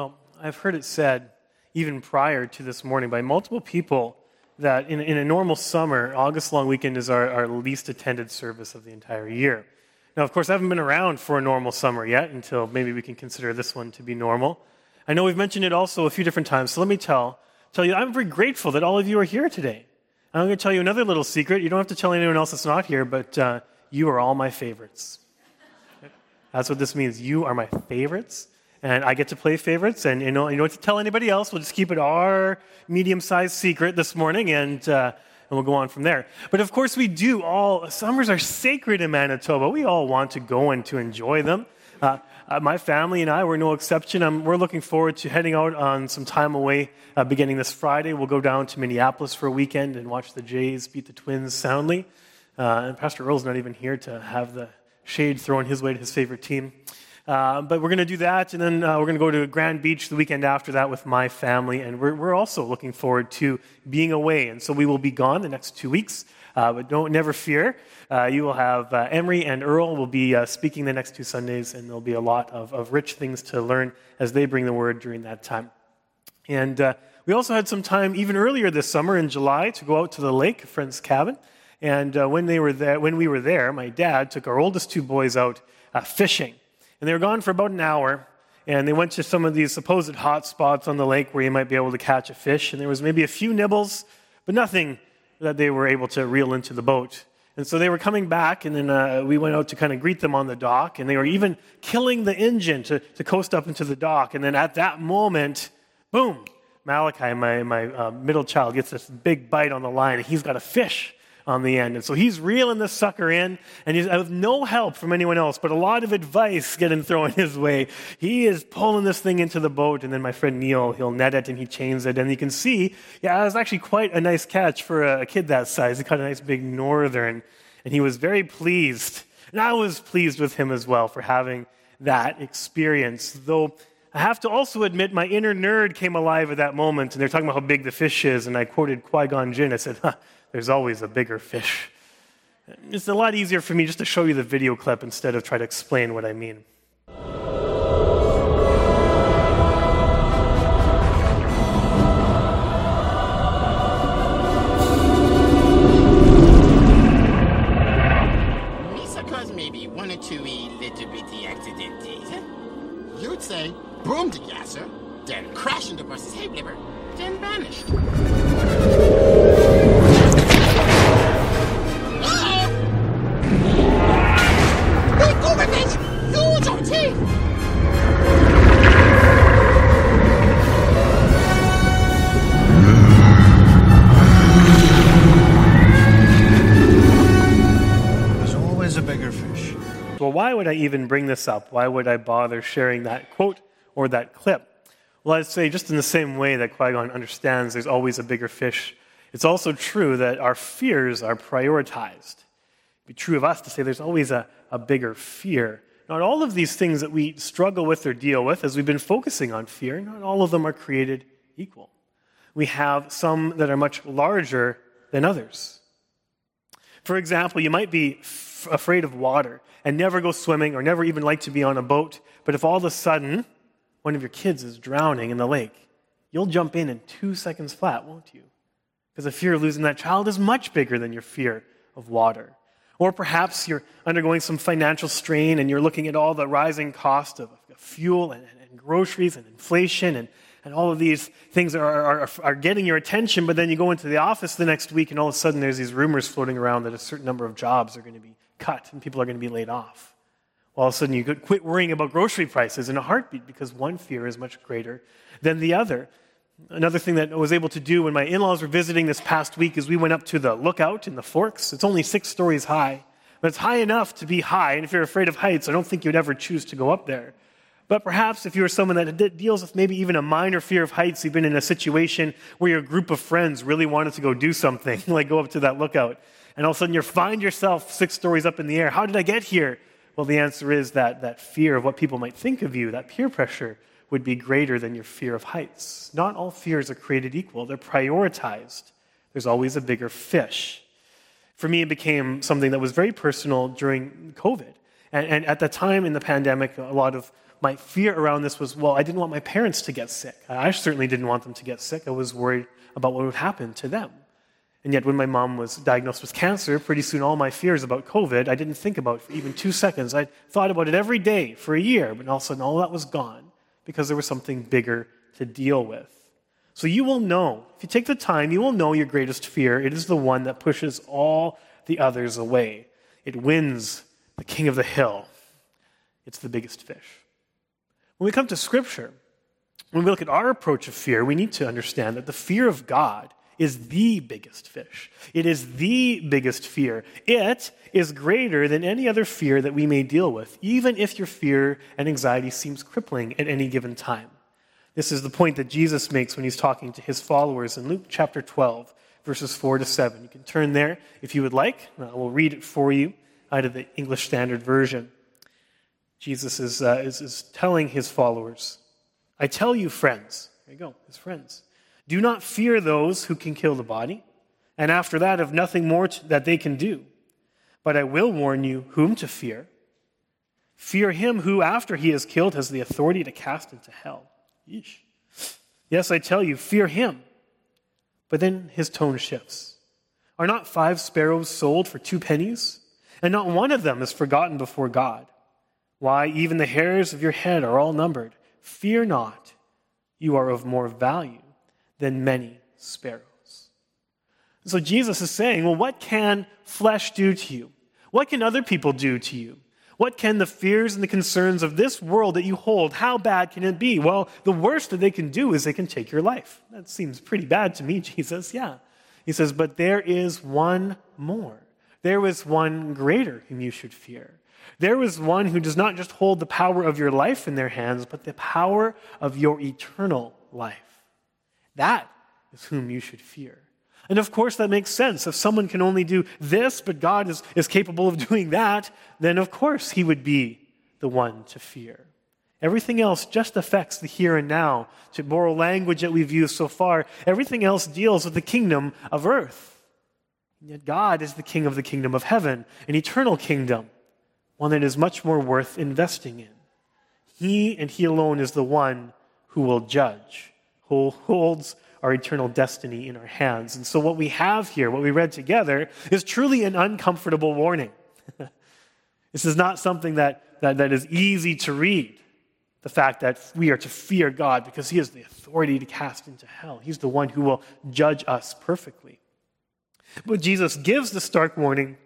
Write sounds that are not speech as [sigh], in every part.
Well, I've heard it said, even prior to this morning, by multiple people that in, in a normal summer, August long weekend is our, our least attended service of the entire year. Now, of course, I haven't been around for a normal summer yet until maybe we can consider this one to be normal. I know we've mentioned it also a few different times, so let me tell, tell you, I'm very grateful that all of you are here today. I'm going to tell you another little secret. You don't have to tell anyone else that's not here, but uh, you are all my favorites. That's what this means. You are my favorites and I get to play favorites, and you know, you don't have to tell anybody else. We'll just keep it our medium-sized secret this morning, and uh, and we'll go on from there. But of course, we do all. Summers are sacred in Manitoba. We all want to go and to enjoy them. Uh, uh, my family and I were no exception. Um, we're looking forward to heading out on some time away uh, beginning this Friday. We'll go down to Minneapolis for a weekend and watch the Jays beat the Twins soundly. Uh, and Pastor Earl's not even here to have the shade thrown his way to his favorite team. Uh, but we're going to do that, and then uh, we're going to go to Grand Beach the weekend after that with my family, and we're, we're also looking forward to being away. And so we will be gone the next two weeks, uh, but don't never fear. Uh, you will have uh, Emery and Earl will be speaking the next two Sundays, and there'll be a lot of, of rich things to learn as they bring the word during that time. And we also had some time even earlier this summer in July to go out to the lake, a friend's cabin. And when they were there, when we were there, my dad took our oldest two boys out fishing. And they were gone for about an hour, and they went to some of these supposed hot spots on the lake where you might be able to catch a fish. And there was maybe a few nibbles, but nothing that they were able to reel into the boat. And so they were coming back, and then uh, we went out to kind of greet them on the dock, and they were even killing the engine to, to coast up into the dock. And then at that moment, boom, Malachi, my, my uh, middle child, gets this big bite on the line, and he's got a fish on the end. And so he's reeling this sucker in, and he's with no help from anyone else, but a lot of advice getting thrown [laughs] his way. He is pulling this thing into the boat, and then my friend Neil, he'll net it and he chains it. And you can see, yeah, it was actually quite a nice catch for a kid that size. He caught a nice big northern, and he was very pleased. And I was pleased with him as well for having that experience, though. I have to also admit, my inner nerd came alive at that moment, and they're talking about how big the fish is, and I quoted Qui Gon Jinn. I said, huh, there's always a bigger fish. It's a lot easier for me just to show you the video clip instead of try to explain what I mean. Why would I even bring this up? Why would I bother sharing that quote or that clip? Well, I'd say just in the same way that Qui Gon understands there's always a bigger fish, it's also true that our fears are prioritized. It'd be true of us to say there's always a, a bigger fear. Not all of these things that we struggle with or deal with, as we've been focusing on fear, not all of them are created equal. We have some that are much larger than others. For example, you might be f- afraid of water and never go swimming or never even like to be on a boat, but if all of a sudden one of your kids is drowning in the lake, you'll jump in in two seconds flat, won't you? Because the fear of losing that child is much bigger than your fear of water. Or perhaps you're undergoing some financial strain and you're looking at all the rising cost of fuel and, and groceries and inflation and, and all of these things are, are, are getting your attention, but then you go into the office the next week and all of a sudden there's these rumors floating around that a certain number of jobs are going to be cut and people are going to be laid off. Well, all of a sudden you could quit worrying about grocery prices in a heartbeat because one fear is much greater than the other. Another thing that I was able to do when my in laws were visiting this past week is we went up to the lookout in the Forks. It's only six stories high, but it's high enough to be high. And if you're afraid of heights, I don't think you'd ever choose to go up there. But perhaps if you're someone that deals with maybe even a minor fear of heights, you've been in a situation where your group of friends really wanted to go do something, [laughs] like go up to that lookout, and all of a sudden you find yourself six stories up in the air. How did I get here? Well, the answer is that that fear of what people might think of you, that peer pressure, would be greater than your fear of heights. Not all fears are created equal, they're prioritized. There's always a bigger fish. For me, it became something that was very personal during COVID. And, and at the time in the pandemic, a lot of my fear around this was well, I didn't want my parents to get sick. I certainly didn't want them to get sick. I was worried about what would happen to them. And yet, when my mom was diagnosed with cancer, pretty soon all my fears about COVID, I didn't think about for even two seconds. I thought about it every day for a year, but all of a sudden all that was gone because there was something bigger to deal with. So you will know, if you take the time, you will know your greatest fear. It is the one that pushes all the others away. It wins the king of the hill. It's the biggest fish. When we come to Scripture, when we look at our approach of fear, we need to understand that the fear of God is the biggest fish. It is the biggest fear. It is greater than any other fear that we may deal with, even if your fear and anxiety seems crippling at any given time. This is the point that Jesus makes when he's talking to his followers in Luke chapter 12, verses 4 to 7. You can turn there if you would like. I will read it for you out of the English Standard Version. Jesus is, uh, is, is telling his followers, I tell you, friends, there you go, his friends. Do not fear those who can kill the body, and after that have nothing more to, that they can do. But I will warn you whom to fear. Fear him who, after he is killed, has the authority to cast into hell. Yeesh. Yes, I tell you, fear him. But then his tone shifts. Are not five sparrows sold for two pennies? And not one of them is forgotten before God. Why, even the hairs of your head are all numbered. Fear not, you are of more value than many sparrows. So Jesus is saying, well, what can flesh do to you? What can other people do to you? What can the fears and the concerns of this world that you hold, how bad can it be? Well, the worst that they can do is they can take your life. That seems pretty bad to me, [laughs] Jesus. Yeah. He says, but there is one more. There is one greater whom you should fear. There is one who does not just hold the power of your life in their hands, but the power of your eternal life. That is whom you should fear. And of course, that makes sense. If someone can only do this, but God is, is capable of [laughs] doing that, then of course he would be the one to fear. Everything else just affects the here and now. To borrow language that we've used so far, everything else deals with the kingdom of earth. And yet God is the king of the kingdom of heaven, an eternal kingdom, one that is much more worth investing in. He and He alone is the one who will judge who holds our eternal destiny in our hands. And so, what we have here, what we read together, is truly an uncomfortable warning. [laughs] this is not something that, that, that is easy to read. The fact that we are to fear God because He has the authority to cast into hell. He's the one who will judge us perfectly. But Jesus gives the stark warning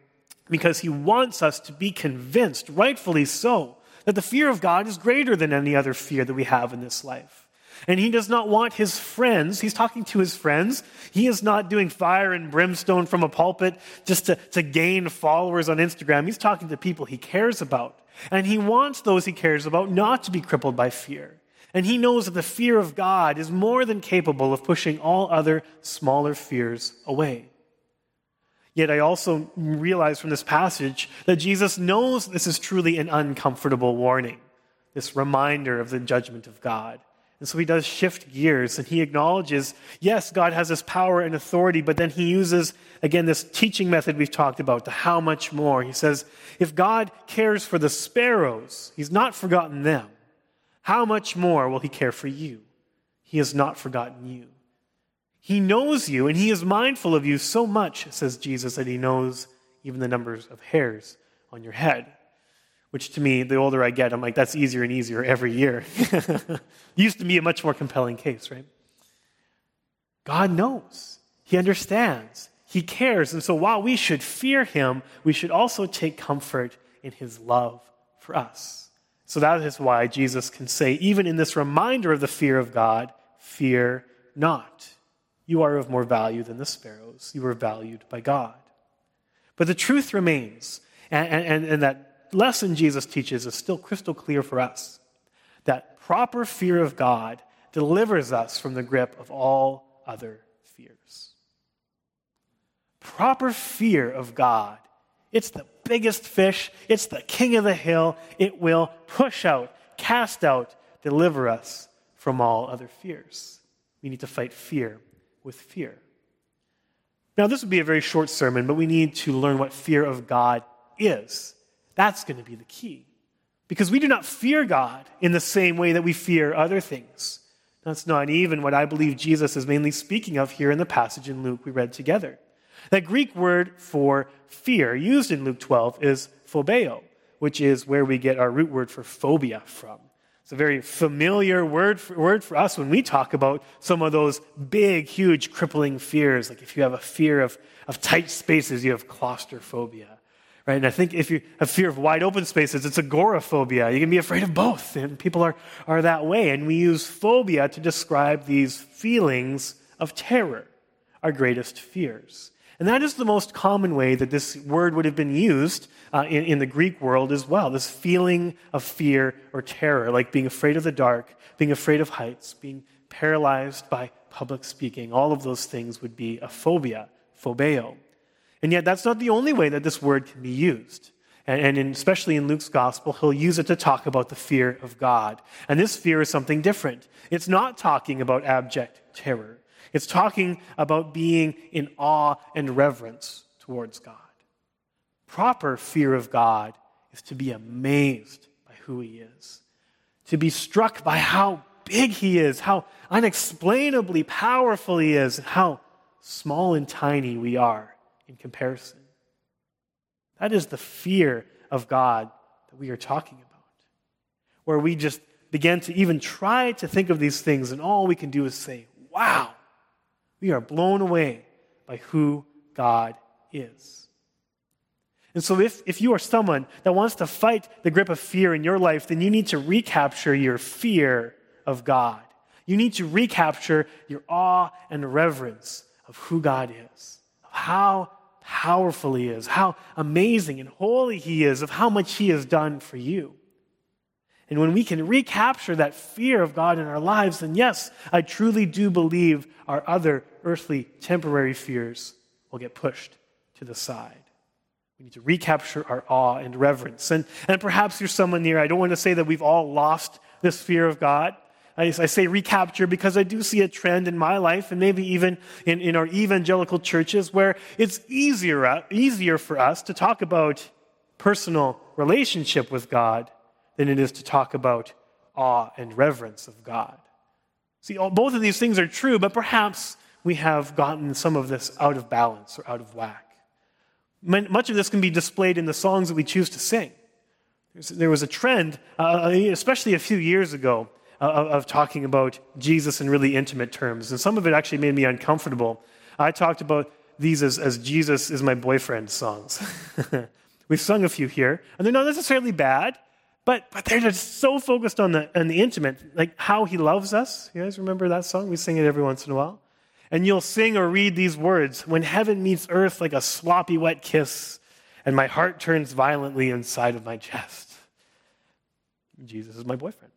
because He wants us to be convinced, rightfully so, that the fear of God is greater than any other fear that we have in this life. And he does not want his friends, he's talking to his friends. He is not doing fire and brimstone from a pulpit just to, to gain followers on Instagram. He's talking to people he cares about. And he wants those he cares about not to be crippled by fear. And he knows that the fear of God is more than capable of pushing all other smaller fears away. Yet I also realize from this passage that Jesus knows this is truly an uncomfortable warning, this reminder of the judgment of God. And so he does shift gears and he acknowledges, yes, God has this power and authority, but then he uses, again, this teaching method we've talked about, the how much more. He says, if God cares for the sparrows, he's not forgotten them. How much more will he care for you? He has not forgotten you. He knows you and he is mindful of you so much, says Jesus, that he knows even the numbers of hairs on your head which to me, the older I get, I'm like, that's easier and easier every year. [laughs] Used to be a much more compelling case, right? God knows, He understands, He cares. And so while we should fear Him, we should also take comfort in His love for us. So that is why Jesus can say, even in this reminder of the fear of God, fear not. You are of more value than the sparrows. You are valued by God. But the truth remains, and, and, and that lesson Jesus teaches is still crystal clear for us that proper fear of God delivers us from the grip of all other fears. Proper fear of God, it's the biggest fish, it's the king of the hill. It will push out, cast out, deliver us from all other fears. We need to fight fear with fear. Now, this would be a very short sermon, but we need to learn what fear of God is. That's going to be the key. because we do not fear God in the same way that we fear other things. That's not even what I believe Jesus is mainly speaking of here in the passage in Luke we read together. That Greek word for fear used in Luke 12 is phobeo, which is where we get our root word for phobia from. It's a very familiar word for, word for us when we talk about some of those big, huge, crippling fears. Like if you have a fear of, of tight spaces, you have claustrophobia. Right? And I think if you have fear of wide open spaces, it's agoraphobia. You can be afraid of both. And people are, are that way. And we use phobia to describe these feelings of terror, our greatest fears. And that is the most common way that this word would have been used uh, in, in the Greek world as well. This feeling of fear or terror, like being afraid of the dark, being afraid of heights, being paralyzed by public speaking. All of those things would be a phobia, phobeo. And yet, that's not the only way that this word can be used. And, in, especially in Luke's gospel, he'll use it to talk about the fear of God. And this fear is something different. It's not talking about abject terror. It's talking about being in awe and reverence towards God. Proper fear of God is to be amazed by who He is, to be struck by how big He is, how unexplainably powerful He is, and how small and tiny we are in comparison. That is the fear of God that we are talking about, where we just begin to even try to think of these things, and all we can do is say, Wow, we are blown away by who God is. And so, if, if you are someone that wants to fight the grip of fear in your life, then you need to recapture your fear of God. You need to recapture your awe and reverence of who God is, how powerful He is, how amazing and holy He is, of how much He has done for you. And when we can recapture that fear of God in our lives, then yes, I truly do believe our other earthly temporary fears will get pushed to the side. We need to recapture our awe and reverence. And, and perhaps you're someone near, I don't want to say that we've all lost this fear of God. I, say recapture because I do see a trend in my life and maybe even in, in our evangelical churches where it's easier, easier for us to talk about personal relationship with God than it is to talk about awe and reverence of God. See, all, both of these things are true, but perhaps we have gotten some of this out of balance or out of whack. Much of this can be displayed in the songs that we choose to sing. There was a trend, uh, especially a few years ago, uh, of talking about Jesus in really intimate terms. And some of it actually made me uncomfortable. I talked about these as, as Jesus is my boyfriend songs. [laughs] We've sung a few here, and they're not necessarily bad, but, but they're just so focused on the, on the intimate, like how he loves us. You guys remember that song? We sing it every once in a while. And you'll sing or read these words When heaven meets earth like a sloppy wet kiss, and my heart turns violently inside of my chest. Jesus is my boyfriend.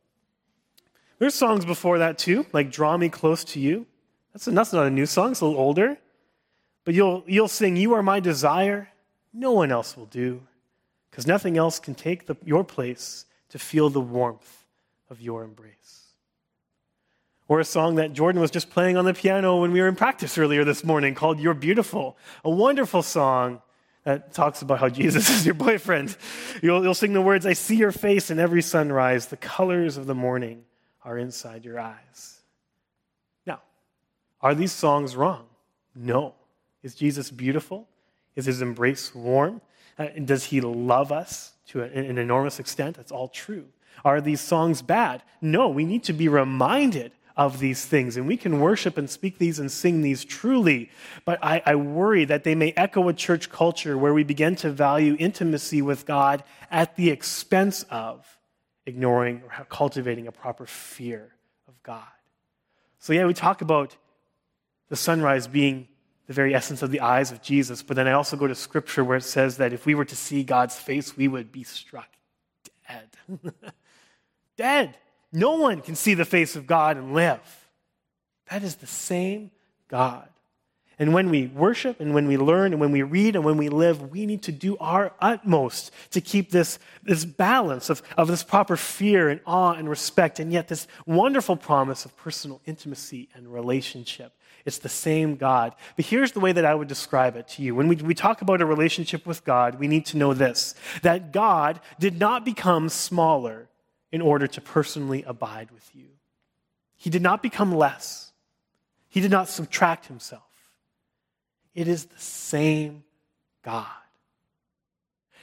There's songs before that too, like Draw Me Close to You. That's, that's not a new song, it's a little older. But you'll, you'll sing, You Are My Desire. No one else will do because nothing else can take the, your place to feel the warmth of your embrace. Or a song that Jordan was just playing on the piano when we were in practice earlier this morning called You're Beautiful, a wonderful song that talks about how [laughs] Jesus is your boyfriend. You'll, you'll sing the words, I see your face in every sunrise, the colors of the morning are inside your eyes. Now, are these songs wrong? No. Is Jesus beautiful? Is his embrace warm? Uh, does he love us to an enormous extent? That's all true. Are these songs bad? No, we need to be reminded of these things. And we can worship and speak these and sing these truly. But I, I, worry that they may echo a church culture where we begin to value intimacy with God at the expense of ignoring or cultivating a proper fear of God. So, yeah, we talk about the sunrise being the very essence of the eyes of Jesus. But then I also go to scripture where it says that if we were to see God's face, we would be struck dead. [laughs] dead. No one can see the face of God and live. That is the same God. And when we worship and when we learn and when we read and when we live, we need to do our utmost to keep this, this balance of, of this proper fear and awe and respect, and yet this wonderful promise of personal intimacy and relationship It's the same God. But here's the way that I would describe it to you. When we, we talk about a relationship with God, we need to know this that God did not become smaller in order to personally abide with you, He did not become less, He did not subtract Himself. It is the same God.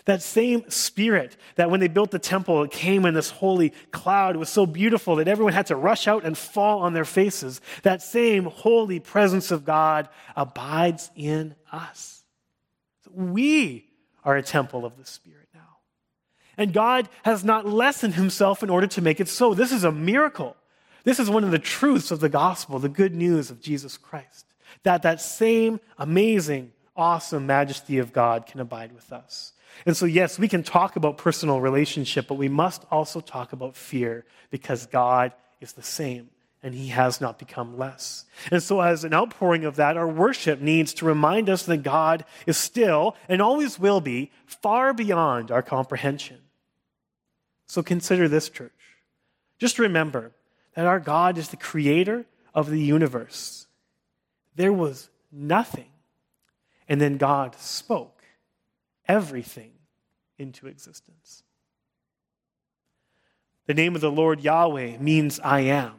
That same spirit that when they built the temple, it came in this holy cloud. It was so beautiful that everyone had to rush out and fall on their faces. That same holy presence of God abides in us. We are a temple of the Spirit now. And God has not lessened himself in order to make it so. This is a miracle. This is one of the truths of the gospel, the good news of Jesus Christ. That that same amazing, awesome majesty of God can abide with us. And so, yes, we can talk about personal relationship, but we must also talk about fear because God is the same and he has not become less. And so, as an outpouring of that, our worship needs to remind us that God is still and always will be far beyond our comprehension. So, consider this, church. Just remember that our God is the creator of the universe. There was nothing, and then God spoke everything into existence. The name of the Lord Yahweh means I am,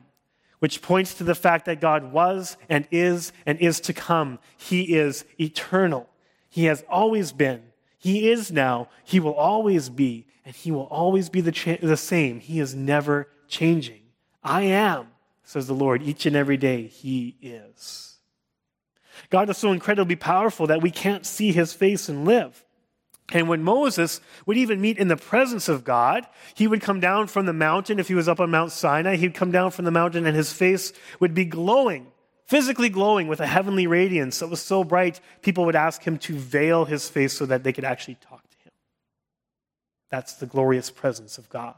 which points to the fact that God was and is and is to come. He is eternal. He has always been. He is now. He will always be. And He will always be the, cha- the same. He is never changing. I am, says the Lord, each and every day He is. God is so incredibly powerful that we can't see His face and live. And when Moses would even meet in the presence of God, he would come down from the mountain. If he was up on Mount Sinai, he'd come down from the mountain and his face would be glowing, physically glowing with a heavenly radiance that was so bright, people would ask him to veil his face so that they could actually talk to him. That's the glorious presence of God.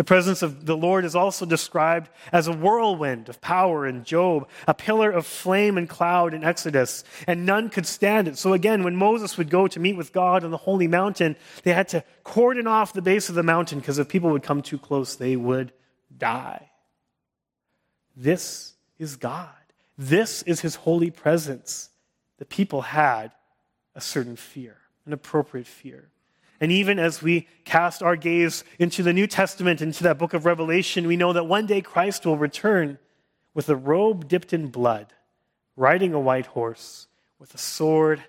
The presence of the Lord is also described as a whirlwind of power in Job, a pillar of flame and cloud in Exodus, and none could stand it. So again, when Moses would go to meet with God on the holy mountain, they had to cordon off the base of the mountain because if people would come too close, they would die. This is God. This is his holy presence. The people had a certain fear, an appropriate fear. And even as we cast our gaze into the New Testament, into that book of Revelation, we know that one day Christ will return with a robe dipped in blood, riding a white horse, with a sword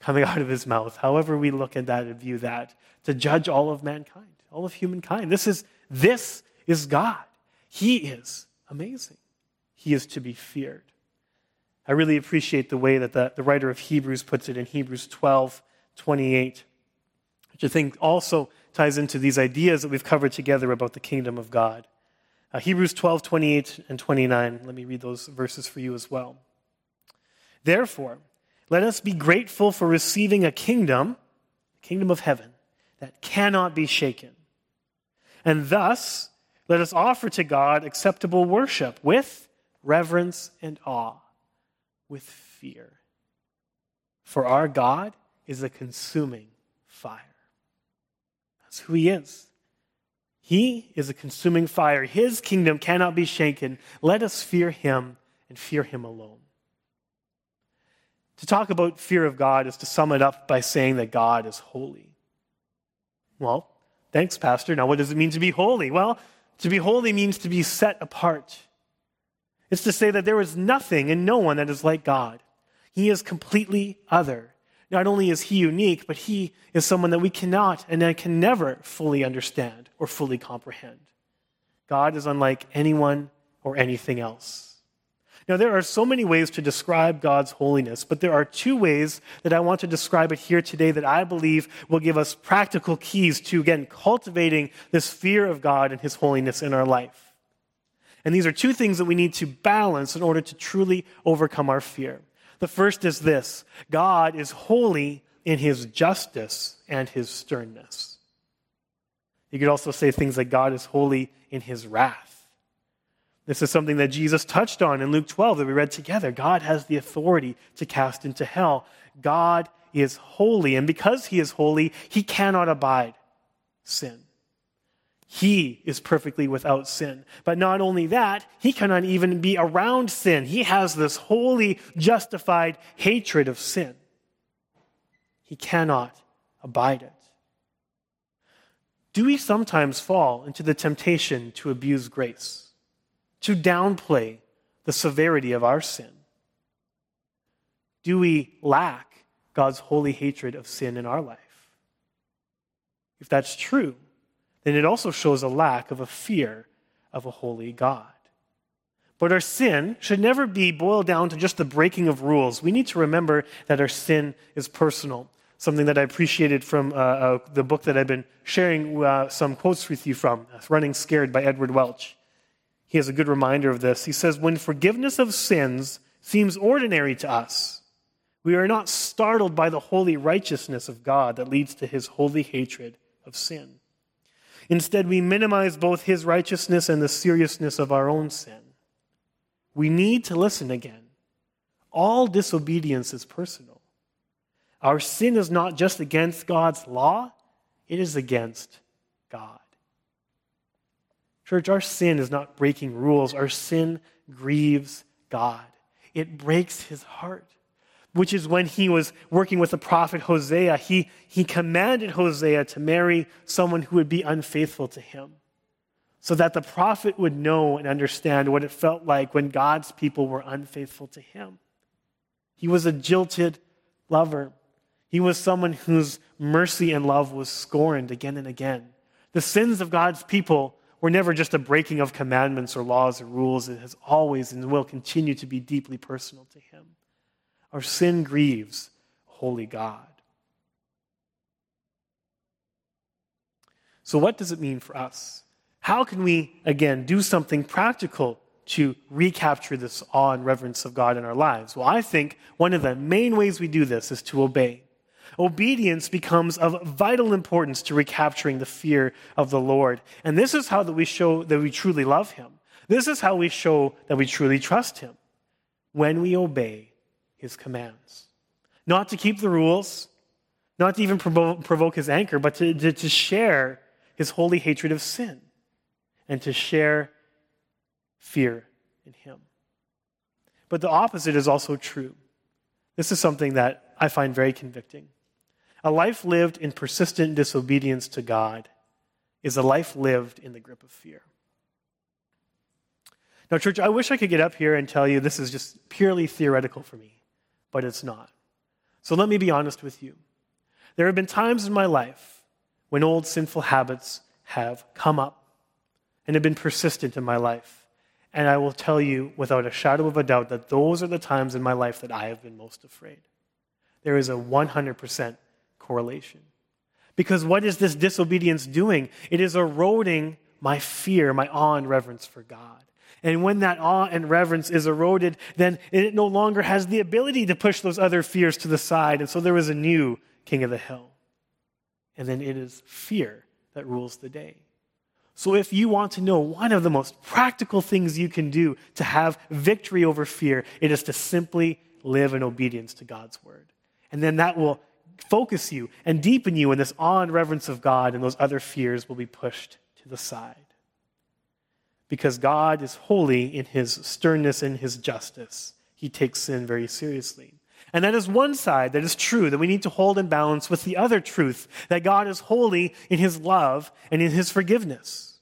coming [laughs] out of his mouth. However, we look at that and view that, to judge all of mankind, all of humankind. This is, this is God. He is amazing. He is to be feared. I really appreciate the way that the, the writer of Hebrews puts it in Hebrews 12 28 which I think also ties into these ideas that we've covered together about the kingdom of God. Uh, Hebrews 12, 28 and 29. Let me read those verses for you as well. Therefore, let us be grateful for receiving a kingdom, the kingdom of heaven, that cannot be shaken. And thus, let us offer to God acceptable worship with reverence and awe, with fear. For our God is a consuming fire. That's who he is. He is a consuming fire. His kingdom cannot be shaken. Let us fear him and fear him alone. To talk about fear of God is to sum it up by saying that God is holy. Well, thanks, Pastor. Now, what does it mean to be holy? Well, to be holy means to be set apart. It's to say that there is nothing and no one that is like God. He is completely other. Not only is he unique, but he is someone that we cannot and can never fully understand or fully comprehend. God is unlike anyone or anything else. Now, there are so many ways to describe God's holiness, but there are two ways that I want to describe it here today that I believe will give us practical keys to, again, cultivating this fear of God and His holiness in our life. And these are two things that we need to balance in order to truly overcome our fear. The first is this God is holy in his justice and his sternness. You could also say things like God is holy in his wrath. This is something that Jesus touched on in Luke 12 that we read together. God has the authority to cast into hell. God is holy, and because he is holy, he cannot abide sin. He is perfectly without sin. But not only that, he cannot even be around sin. He has this wholly justified hatred of sin. He cannot abide it. Do we sometimes fall into the temptation to abuse grace, to downplay the severity of our sin? Do we lack God's holy hatred of sin in our life? If that's true, then it also shows a lack of a fear of a holy God. But our sin should never be boiled down to just the breaking of rules. We need to remember that our sin is personal. Something that I appreciated from uh, uh, the book that I've been sharing uh, some quotes with you from, Running Scared by Edward Welch. He has a good reminder of this. He says, When forgiveness of sins seems ordinary to us, we are not startled by the holy righteousness of God that leads to his holy hatred of sin. Instead, we minimize both his righteousness and the seriousness of our own sin. We need to listen again. All disobedience is personal. Our sin is not just against God's law, it is against God. Church, our sin is not breaking rules, our sin grieves God. It breaks his heart which is when he was working with the prophet Hosea. He, he commanded Hosea to marry someone who would be unfaithful to him so that the prophet would know and understand what it felt like when God's people were unfaithful to him. He was a jilted lover. He was someone whose mercy and love was scorned again and again. The sins of God's people were never just a breaking of commandments or laws or rules. It has always and will continue to be deeply personal to him. Our sin grieves holy God. So, what does it mean for us? How can we, again, do something practical to recapture this awe and reverence of God in our lives? Well, I think one of the main ways we do this is to obey. Obedience becomes of vital importance to recapturing the fear of the Lord. And this is how that we show that we truly love Him. This is how we show that we truly trust Him. When we obey his commands. Not to keep the rules, not to even provo- provoke his anger, but to, to, to share his holy hatred of sin and to share fear in him. But the opposite is also true. This is something that I find very convicting. A life lived in persistent disobedience to God is a life lived in the grip of fear. Now, church, I wish I could get up here and tell you this is just purely theoretical for me but it's not. So let me be honest with you. There have been times in my life when old sinful habits have come up and have been persistent in my life. And I will tell you without a shadow of a doubt that those are the times in my life that I have been most afraid. There is a 100% correlation. Because what is this disobedience doing? It is eroding my fear, my awe and reverence for God. And when that awe and reverence is eroded, then it no longer has the ability to push those other fears to the side. And so there is a new king of the hill. And then it is fear that rules the day. So if you want to know one of the most practical things you can do to have victory over fear, it is to simply live in obedience to God's word. And then that will focus you and deepen you in this awe and reverence of God, and those other fears will be pushed to the side because God is holy in his sternness and his justice. He takes sin very seriously. And that is one side that is true that we need to hold in balance with the other truth that God is holy in his love and in his forgiveness.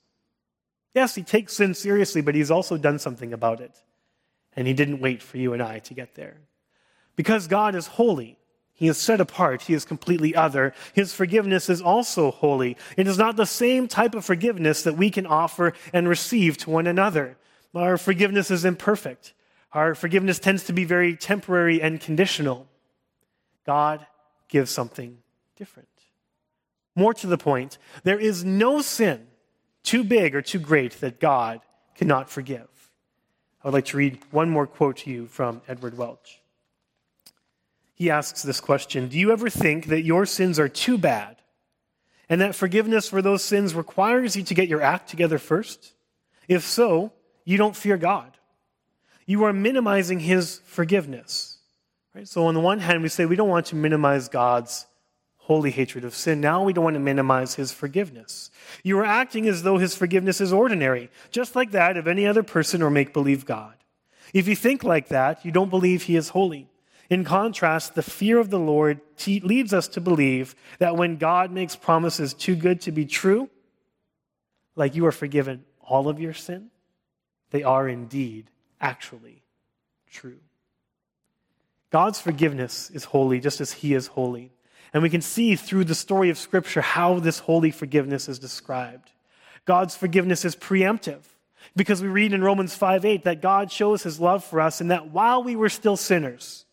Yes, he takes sin seriously, but he's also done something about it. And he didn't wait for you and I to get there. Because God is holy, he is set apart. He is completely other. His forgiveness is also holy. It is not the same type of forgiveness that we can offer and receive to one another. Our forgiveness is imperfect. Our forgiveness tends to be very temporary and conditional. God gives something different. More to the point, there is no sin too big or too great that God cannot forgive. I would like to read one more quote to you from Edward Welch he asks this question Do you ever think that your sins are too bad and that forgiveness for those sins requires you to get your act together first? If so, you don't fear God. You are minimizing his forgiveness. Right? So, on the one hand, we say we don't want to minimize God's holy hatred of sin. Now we don't want to minimize his forgiveness. You are acting as though his forgiveness is ordinary, just like that of any other person or make believe God. If you think like that, you don't believe he is holy. In contrast, the fear of the Lord leads us to believe that when God makes promises too good to be true, like you are forgiven all of your sin, they are indeed actually true. God's forgiveness is holy just as he is holy. And we can see through the story of Scripture how this holy forgiveness is described. God's forgiveness is preemptive because we read in Romans 5 8 that God shows his love for us and that while we were still sinners,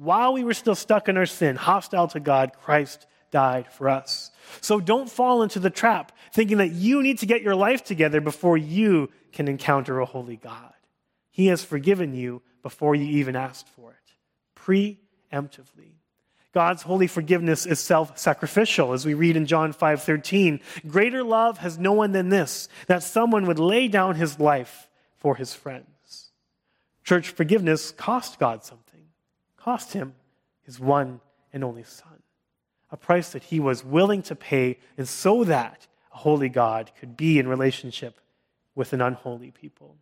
while we were still stuck in our sin, hostile to God, Christ died for us. So don't fall into the trap thinking that you need to get your life together before you can encounter a holy God. He has forgiven you before you even asked for it, preemptively. God's holy forgiveness is self-sacrificial as we read in John 5:13 greater love has no one than this that someone would lay down his life for his friends church forgiveness cost God something cost him his one and only son a price that he was willing to pay and so that a holy God could be in relationship with an unholy people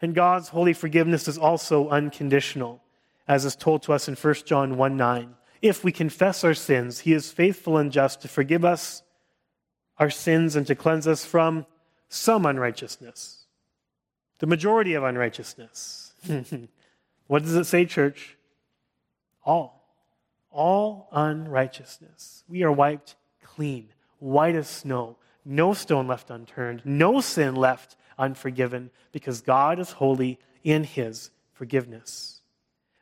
and God's holy forgiveness is also unconditional as is told to us in 1 John 1 9 if we confess our sins, he is faithful and just to forgive us our sins and to cleanse us from some unrighteousness, the majority of unrighteousness. [laughs] what does it say, church? All. All unrighteousness. We are wiped clean, white as snow, no stone left unturned, no sin left unforgiven, because God is holy in his forgiveness.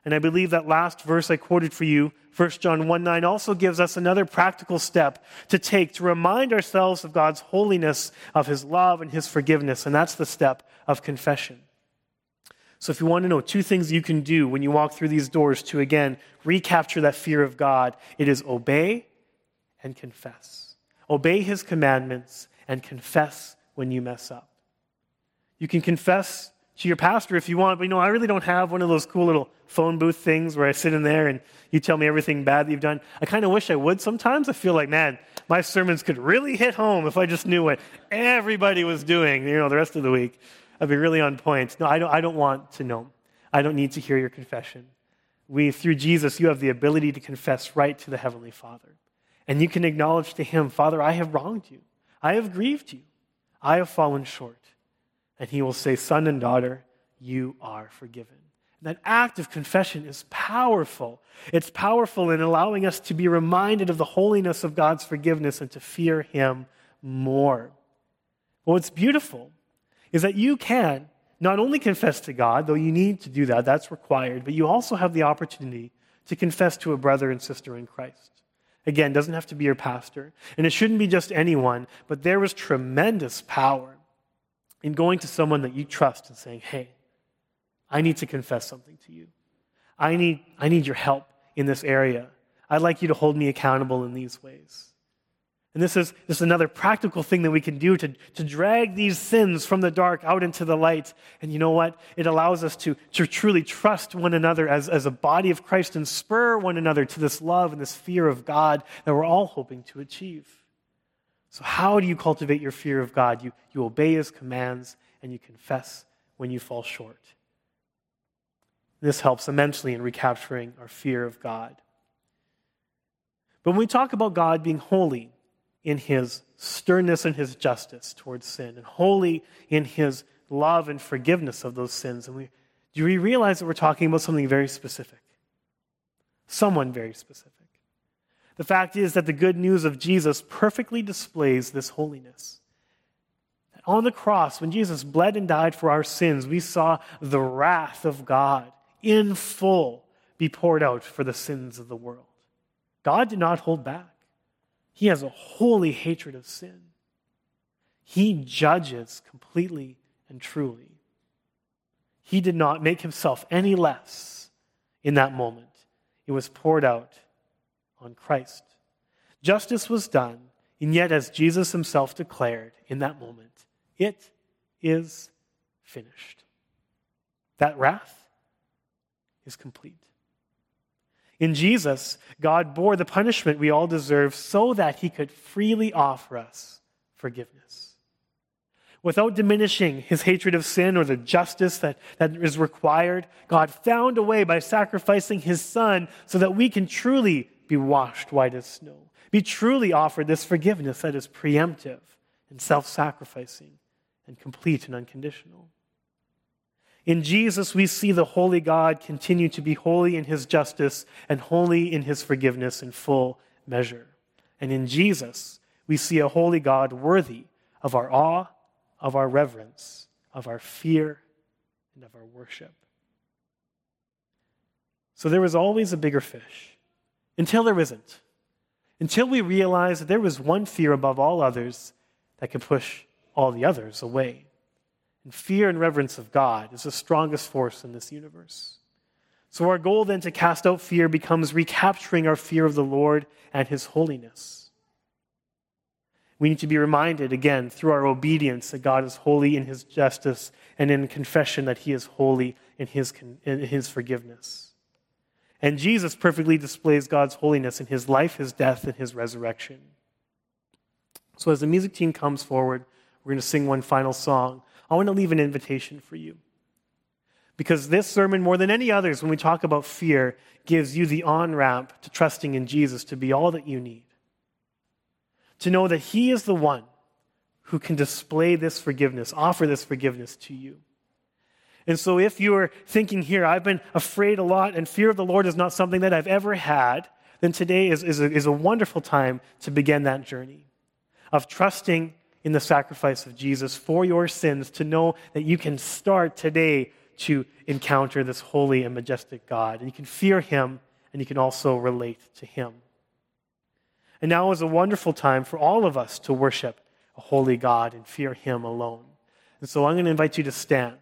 And I believe that last verse I quoted for you, 1 John 1 9, also gives us another practical step to take to remind ourselves of God's holiness, of His love, and His forgiveness. And that's the step of confession. So, if you want to know two things you can do when you walk through these doors to again recapture that fear of God, it is obey and confess. Obey His commandments and confess when you mess up. You can confess to your pastor if you want, but you know, I really don't have one of those cool little phone booth things where I sit in there and you tell me everything bad that you've done. I kind of wish I would sometimes. I feel like, man, my sermons could really hit home if I just knew what everybody was doing, you know, the rest of the week. I'd be really on point. No, I don't, I don't want to know. I don't need to hear your confession. We, through Jesus, you have the ability to confess right to the Heavenly Father. And you can acknowledge to Him, Father, I have wronged you. I have grieved you. I have fallen short. And He will say, Son and daughter, you are forgiven. That act of confession is powerful. It's powerful in allowing us to be reminded of the holiness of God's forgiveness and to fear Him more. But what's beautiful is that you can not only confess to God, though you need to do that, that's required, but you also have the opportunity to confess to a brother and sister in Christ. Again, doesn't have to be your pastor, and it shouldn't be just anyone, but there is tremendous power in going to someone that you trust and saying, hey, I need to confess something to you. I need, I need your help in this area. I'd like you to hold me accountable in these ways. And this is, this is another practical thing that we can do to, to drag these sins from the dark out into the light. And you know what? It allows us to, to truly trust one another as, as a body of Christ and spur one another to this love and this fear of God that we're all hoping to achieve. So, how do you cultivate your fear of God? You, you obey his commands and you confess when you fall short. This helps immensely in recapturing our fear of God. But when we talk about God being holy in his sternness and his justice towards sin, and holy in his love and forgiveness of those sins, and we, do we realize that we're talking about something very specific? Someone very specific. The fact is that the good news of Jesus perfectly displays this holiness. On the cross, when Jesus bled and died for our sins, we saw the wrath of God in full be poured out for the sins of the world. God did not hold back. He has a holy hatred of sin. He judges completely and truly. He did not make himself any less in that moment. It was poured out on Christ. Justice was done, and yet, as Jesus himself declared in that moment, it is finished. That wrath is complete. In Jesus, God bore the punishment we all deserve so that he could freely offer us forgiveness. Without diminishing his hatred of sin or the justice that, that is required, God found a way by sacrificing his son so that we can truly be washed white as snow, be truly offered this forgiveness that is preemptive and self sacrificing and complete and unconditional. In Jesus, we see the holy God continue to be holy in his justice and holy in his forgiveness in full measure. And in Jesus, we see a holy God worthy of our awe, of our reverence, of our fear, and of our worship. So there was always a bigger fish until there isn't. Until we realize that there was one fear above all others that could push all the others away. And fear and reverence of God is the strongest force in this universe. So, our goal then to cast out fear becomes recapturing our fear of the Lord and His holiness. We need to be reminded again through our obedience that God is holy in His justice and in confession that He is holy in His, in his forgiveness. And Jesus perfectly displays God's holiness in His life, His death, and His resurrection. So, as the music team comes forward, we're going to sing one final song. I want to leave an invitation for you. Because this sermon, more than any others, when we talk about fear, gives you the on ramp to trusting in Jesus to be all that you need. To know that He is the one who can display this forgiveness, offer this forgiveness to you. And so, if you're thinking here, I've been afraid a lot, and fear of the Lord is not something that I've ever had, then today is, is, a, is a wonderful time to begin that journey of trusting in the sacrifice of Jesus for your sins to know that you can start today to encounter this holy and majestic God. And you can fear him and you can also relate to him. And now is a wonderful time for all of us to worship a holy God and fear him alone. And so I'm going to invite you to stand.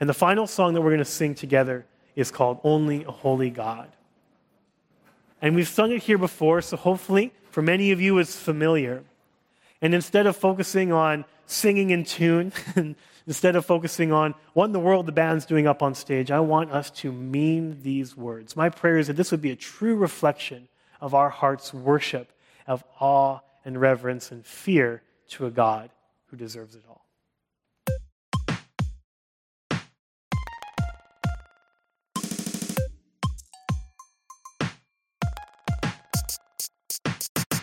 And the final song that we're going to sing together is called Only a Holy God. And we've sung it here before, so hopefully for many of you it's familiar. And instead of focusing on singing in tune, [laughs] instead of focusing on what in the world the band's doing up on stage, I want us to mean these words. My prayer is that this would be a true reflection of our heart's worship of awe and reverence and fear to a God who deserves it all.